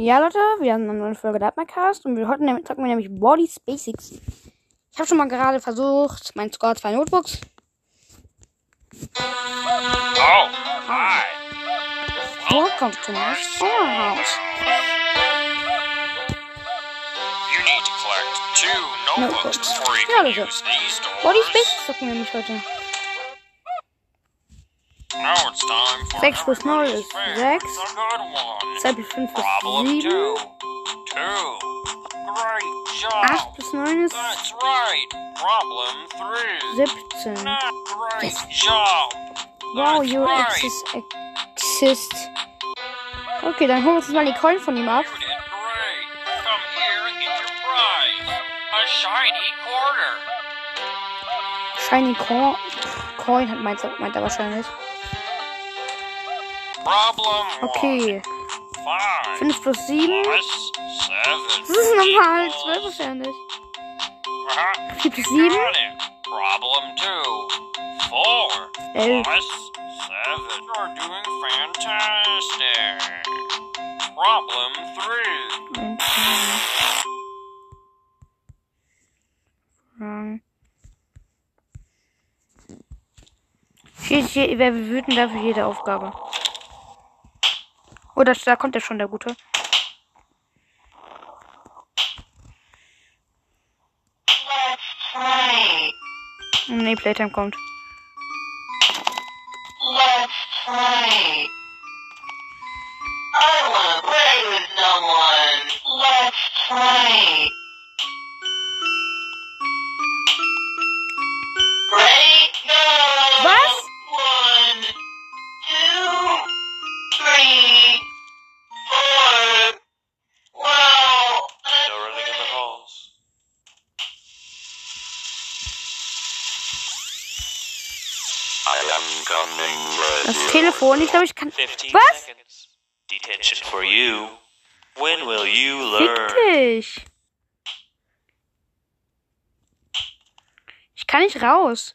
Ja, Leute, wir haben eine neue Folge Cast und wir heute zocken wir nämlich Body's Basics. Ich habe schon mal gerade versucht, mein Score zwei Notebooks. Oh, hi. Welcome to my storehouse. You need to collect two notebooks Notebooks. before you Ja, can Leute. use these doors. Basics zocken wir nämlich heute. Now it's time for Sechs plus null everybody's ist favorite, sechs. the good one. 2 plus 5 Problem ist 7. two. Two. Great job. 8 plus 9 ist That's right. Problem three. 17. Nah, great Yes. Wow, you exist. exist. Okay, dann holen wir uns mal die Coin von ihm ab. Shiny Coin. Coin hat meint, meint er wahrscheinlich. Problem Okay. one. Five. 5 plus 7. Plus seven. Das ist normal. equals- 12 wahrscheinlich. Uh-huh. 4 plus You 7. got it. Problem two. Four. 11. Plus seven. You're doing fantastic. Problem three. Und, äh, Fragen. Steht hier, wer wütend dafür jede Aufgabe. Oh, das, da kommt ja schon der Gute. Nee, Playtime kommt. Telefon, ich glaube, ich kann. 15 Was? Detention for you. When will you Fick learn? dich. Ich kann nicht raus.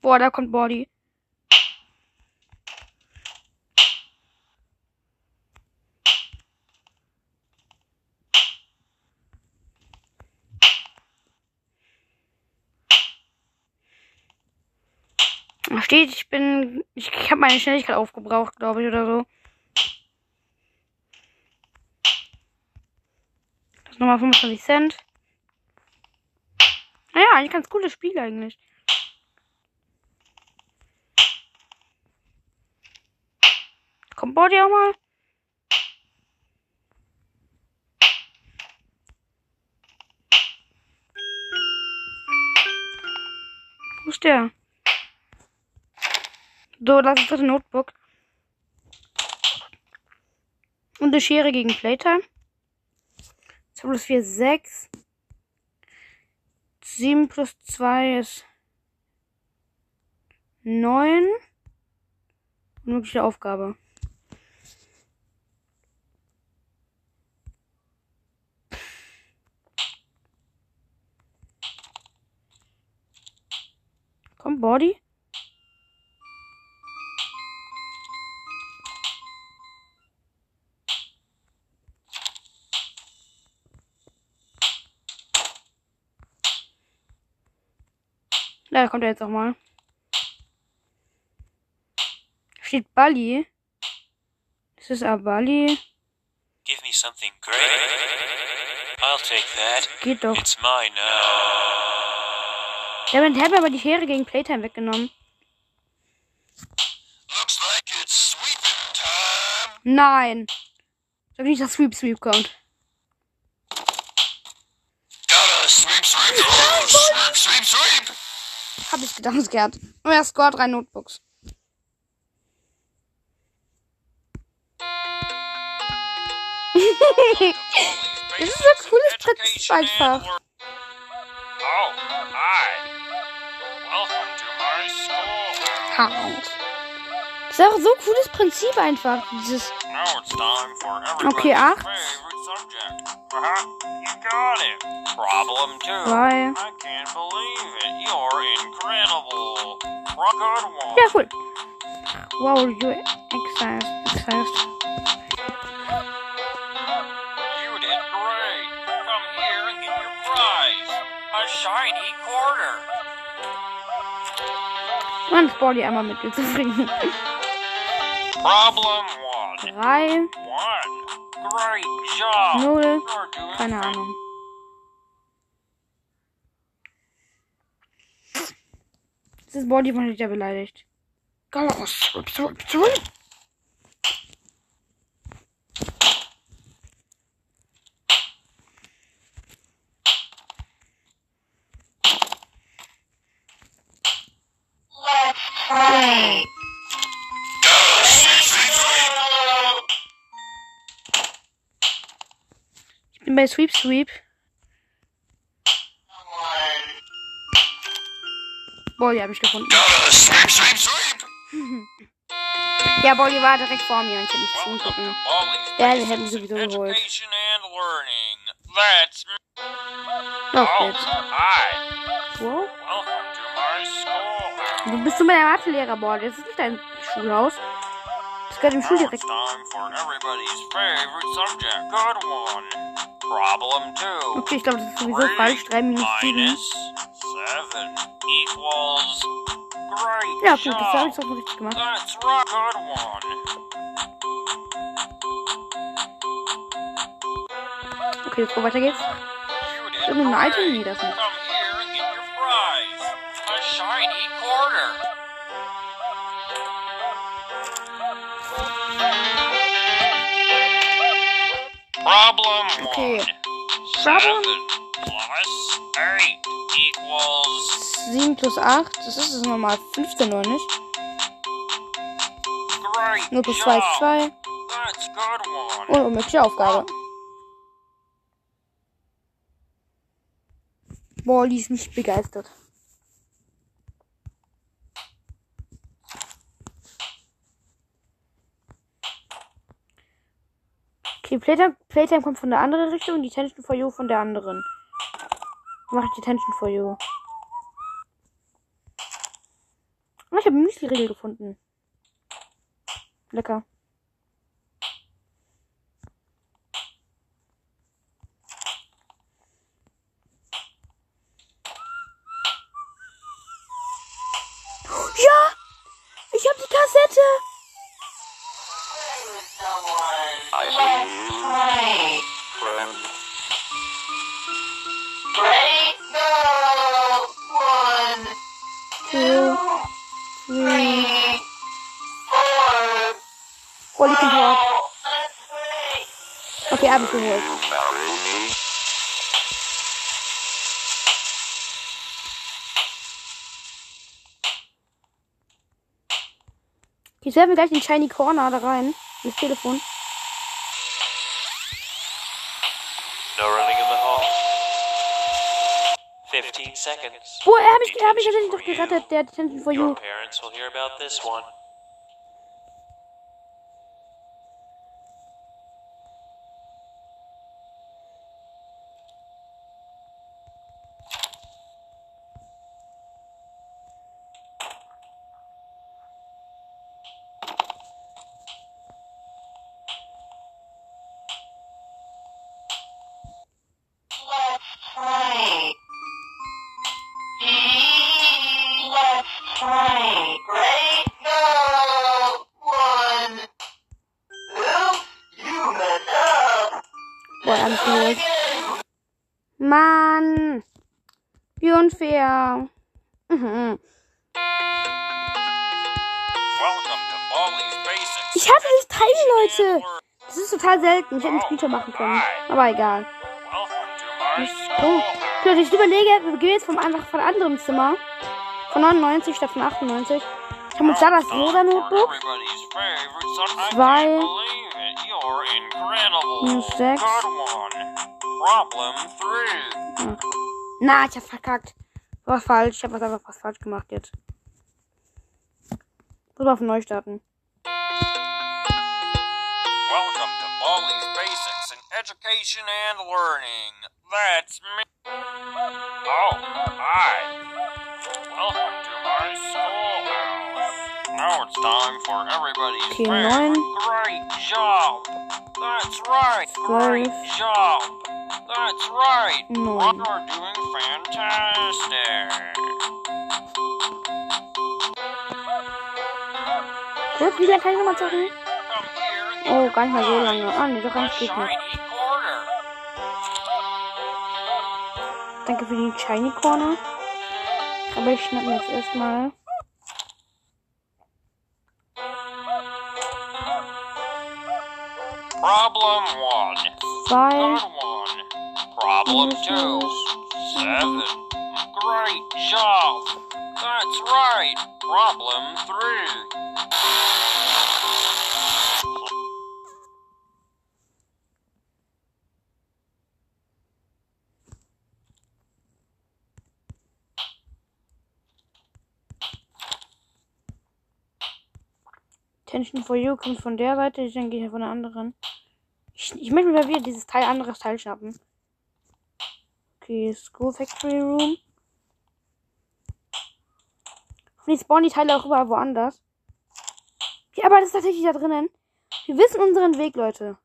Boah, da kommt Body. Steht, ich bin. Ich habe meine Schnelligkeit aufgebraucht, glaube ich, oder so. Das ist nochmal 25 Cent. Naja, eigentlich ganz cooles Spiel eigentlich. Kommt Body auch mal? Wo ist der? So, das ist das Notebook. Und eine Schere gegen Playtime. 2 plus 4 ist 6. 7 plus 2 ist 9. Mögliche Aufgabe. Komm, Body. Da kommt er jetzt auch mal. Steht Bali. Das ist aber Bali. Give me something great. I'll take that. Geht doch. It's mine now. Der hat mir aber die Schere gegen Playtime weggenommen. Looks like it's sweeping time. Nein. Sag nicht, dass Sweep Sweep kommt. Hab ich gedacht, gehabt. Und er scored drei Notebooks. das ist ein cooles Prinzip einfach. Oh, hi. Welcome to my schoolhouse. Das ist auch so ein cooles Prinzip einfach. Dieses. Okay, acht. Got it. Problem two. Zwei. I can't believe it. You're incredible. Rock good one. Ja, cool. Wow, you exercised. You did great. Come here and get your prize. A shiny quarter. Sporty einmal mit dir zufrieden. Problem one. Drei, One. Null, keine Ahnung. Das ist Body von ja beleidigt. Galos. Let's bin bei Sweep Sweep. Bolly habe ich gefunden. Sweep, sweep, sweep! Ja, Bolly war direkt vor mir und ich hätte nicht to zugucken. Basics sie in sowieso geholt. Los oh, hi. Wow. Du bist du bei der Mathelehrer, Bolly. Das ist nicht dein Schulhaus. Das gehört it's Schuldirektor. Okay, ich glaube, das ist sowieso falsch. 3 minus 7. minus seven equals. Great Ja, gut, das habe ich doch richtig gemacht. Okay, jetzt weiter geht's. Irgendein Item? Nee, das nicht. Okay. Seven plus eight equals 7 plus 8. Das ist es nochmal 15, oder nicht? great 0 plus 2 ist job. 2. That's good one. Und unmögliche Aufgabe. Bolly ist nicht begeistert. Okay, Playtime, Playtime kommt von der anderen Richtung, die Tension for You von der anderen. Mach ich die Tension for You. Ah, ich habe Müsli-Riegel gefunden. Lecker. Play. Okay, hab ich geholt. Jetzt werfen wir gleich den Shiny Corner da rein. Das Telefon. No running in the hall. 15 seconds. Boah, er hat mich, er hat mich doch gerettet, der Tension for Your You. parents will hear about this one. voll anfühlt. Mann. Wie unfair. Mhm. Ich habe nicht teilen, Leute. Das ist total selten. Ich hätte einen Screenshot machen können. Aber egal. Oh. Ich überlege, wir gehen jetzt vom, einfach von anderem Zimmer. Von 99 statt von 98. Ich habe jetzt da das rosa Notebook. 2. 6. Hm, Problem 3. Na, ich hab verkackt. War falsch, ich hab was einfach was falsch gemacht jetzt. Muss auf neu starten. Welcome to Molly's Basics in Education and Learning. That's me. Oh, hi. Welcome to my schoolhouse. Now it's time for everybody's okay, favorite. Great job. That's right. Great job. That's right. Neun. You're doing fantastic. Gut, wie lange kann ich nochmal zocken? Oh, gar nicht mal so lange. Ah, nee, doch ganz geht quarter. Danke für die Shiny Corner. Aber ich schnapp mir jetzt erstmal. Problem one. Zwei. Problem two. Seven. Great job. That's right. Problem three. Tension for You kommt von der Seite, ich denke ich von der anderen. Ich, ich möchte mir mal wieder dieses Teil, anderes Teil schnappen. Okay, School Factory Room. Hoffentlich spawnen die Teile auch überall woanders. Ja, aber das ist tatsächlich da drinnen. Wir wissen unseren Weg, Leute.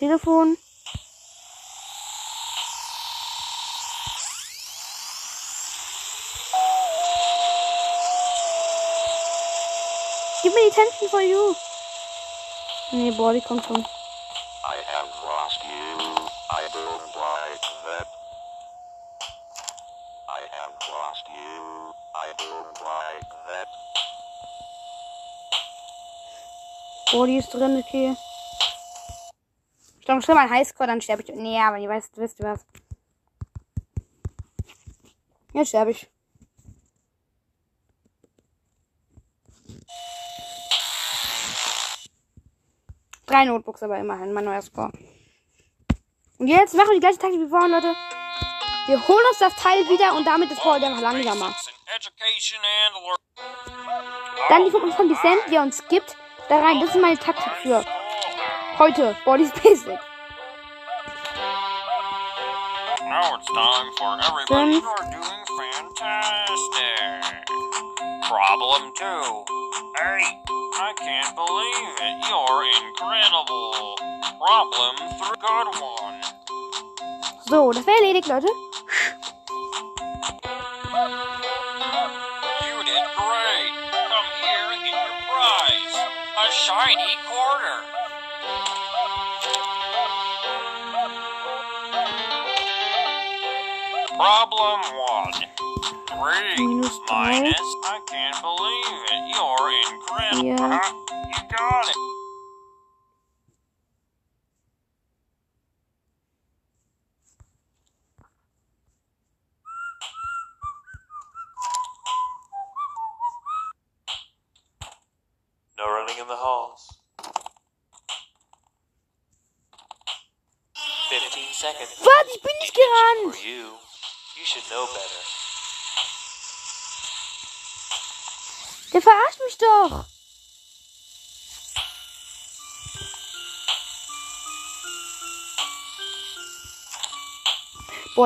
Telefon. Gib mir die Tension for You. Nee, boah, die kommt schon. I have lost you. I don't like that. I have lost you. I don't like that. Boah, die ist drin, okay. Glaube, schon mal ein Highscore, dann sterbe ich. Nee, aber ihr weißt, wisst ihr was. Jetzt sterbe ich. Drei Notebooks aber immerhin, mein neuer Score. Und jetzt machen wir die gleiche Taktik wie vorhin, Leute. Wir holen uns das Teil wieder und damit ist Paul einfach langsamer. Dann die von Descent, die er uns gibt, da rein. Das ist meine Taktik für heute. Body's Basic. Now it's time for everybody. You're doing fantastic. Problem two. Hey, I can't believe it. You're incredible. Problem three. Good one. So, das wäre erledigt, Leute. You did great. Come here and get your prize. A shiny quarter. Minus minus. I can't believe it. You're incredible. Ja. Huh? You got it. No running in the halls. 15 seconds. Was? Ich bin nicht gerannt. For you. You should know better. Der verarscht mich doch.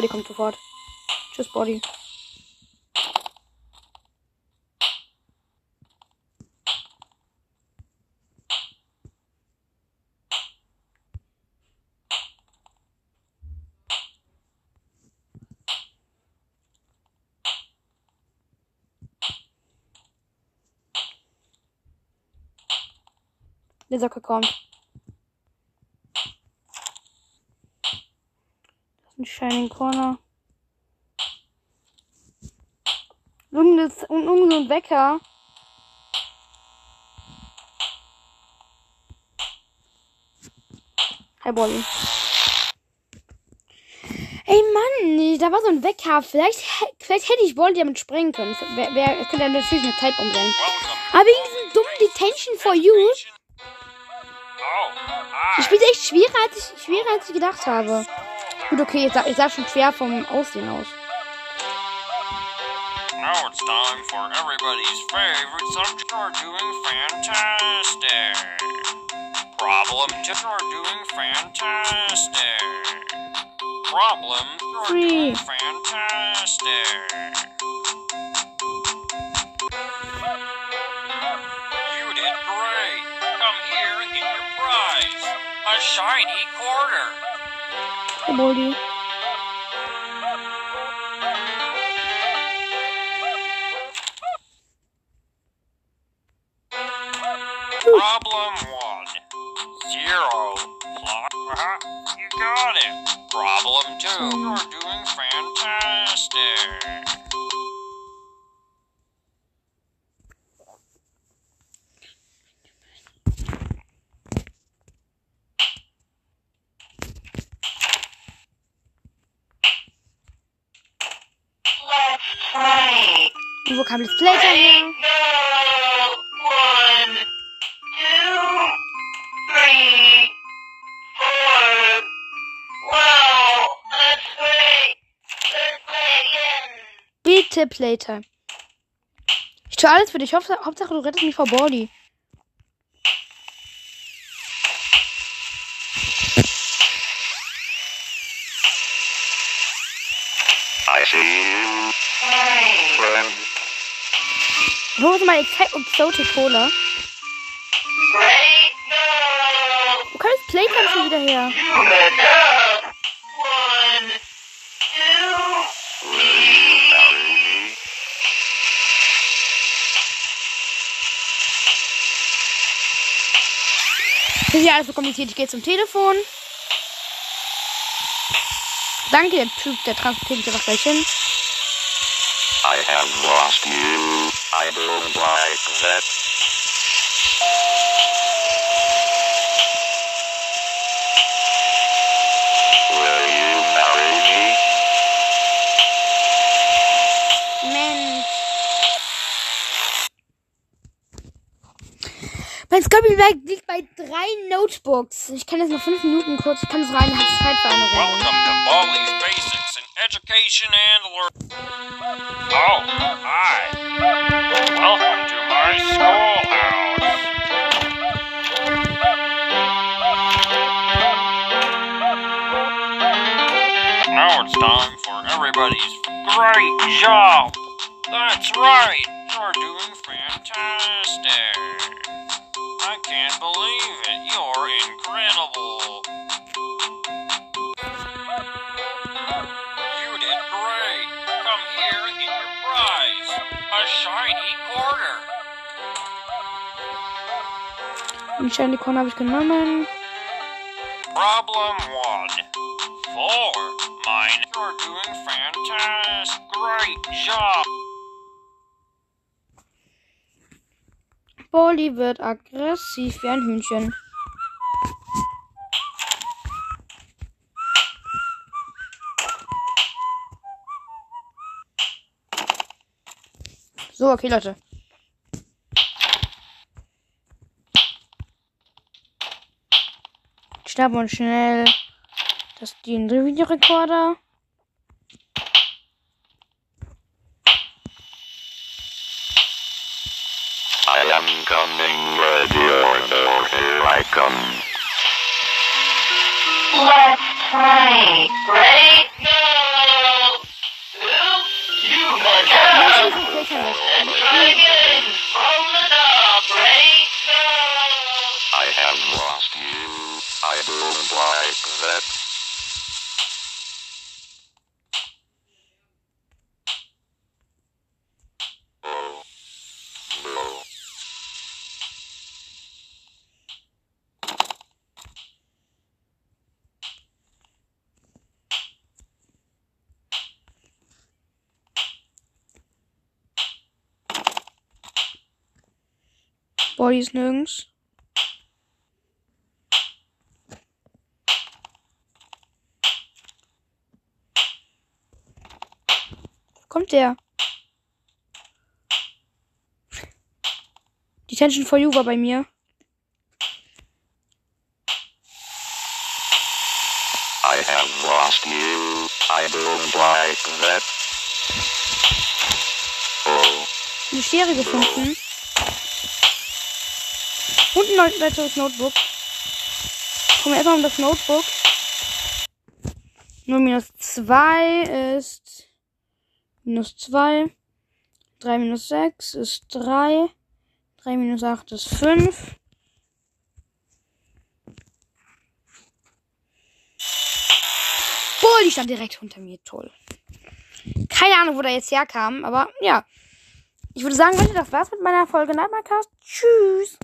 Die kommt sofort. Tschüss, Body. Der Socke kommt. Das ist ein Shining Corner. Irgendein und irgend so ein Wecker. Hi, Bolly. Ey, Mann, da war so ein Wecker. Vielleicht, vielleicht hätte ich Bolly damit sprengen können. Wer, wer könnte natürlich eine Zeitraum sein. Aber wegen diesem dummen Detention for You. Oh, Das Spiel ist echt schwerer, als ich, schwerer, als ich gedacht habe. Gut, okay, ich sah, ich sah schon schwer vom Aussehen aus. Now it's time for everybody's favorite subject. You're doing fantastic. Problem two. You're doing fantastic. Problem you're Three. doing fantastic. Shiny quarter. Hey, Boldi. Bitte Playtime. Ich tue alles für dich. Hauptsache, Hauptsache du rettest mich vor Baldi. Wo ist mein Ex- Exotic Cola? Great. Go. Wo kam das Playtime schon wieder her? You bet up. One, two, Will you marry me? Das ist ja alles so kompliziert. Ich gehe zum Telefon. Danke, der Typ, der transportiert mich einfach gleich hin. I have lost you. I don't like that. Mein Scopy-Bag liegt bei drei Notebooks. Ich kann jetzt nur fünf Minuten kurz. Ich kann es rein. Hat Zeit für eine Runde. Welcome to Baldi's Basics in Education and Learning. Oh, hi. Welcome to my schoolhouse. Now it's time for everybody's great job. That's right. You're doing fantastic. I can't believe it. You're incredible. You did great. Come here and get your prize. A shiny quarter. Shiny habe ich genommen. Problem one. Four. Mine. You're doing fantastic. Great job. Baldi wird aggressiv wie ein Hühnchen. So, okay, Leute. Schnappen und schnell das den Videorekorder. Coming, ready or no, here I come. Let's play. Ready? Go. Two. You bet up. Let's try again. From the top. Ready? Go. I have lost you. I don't like that. Boah, die ist nirgends. Kommt der? Die Tension for You war bei mir. I have lost you. I don't like that. Oh. Eine Schere gefunden. Und ein neues weiteres Notebook. Gucken wir erstmal um das Notebook. 0 minus 2 ist minus 2. 3 minus 6 ist 3. 3 minus 8 ist 5. Boah, die stand direkt unter mir. Toll. Keine Ahnung, wo der jetzt herkam, aber ja. Ich würde sagen, Leute, das war's mit meiner Folge Nightmarecast. Tschüss.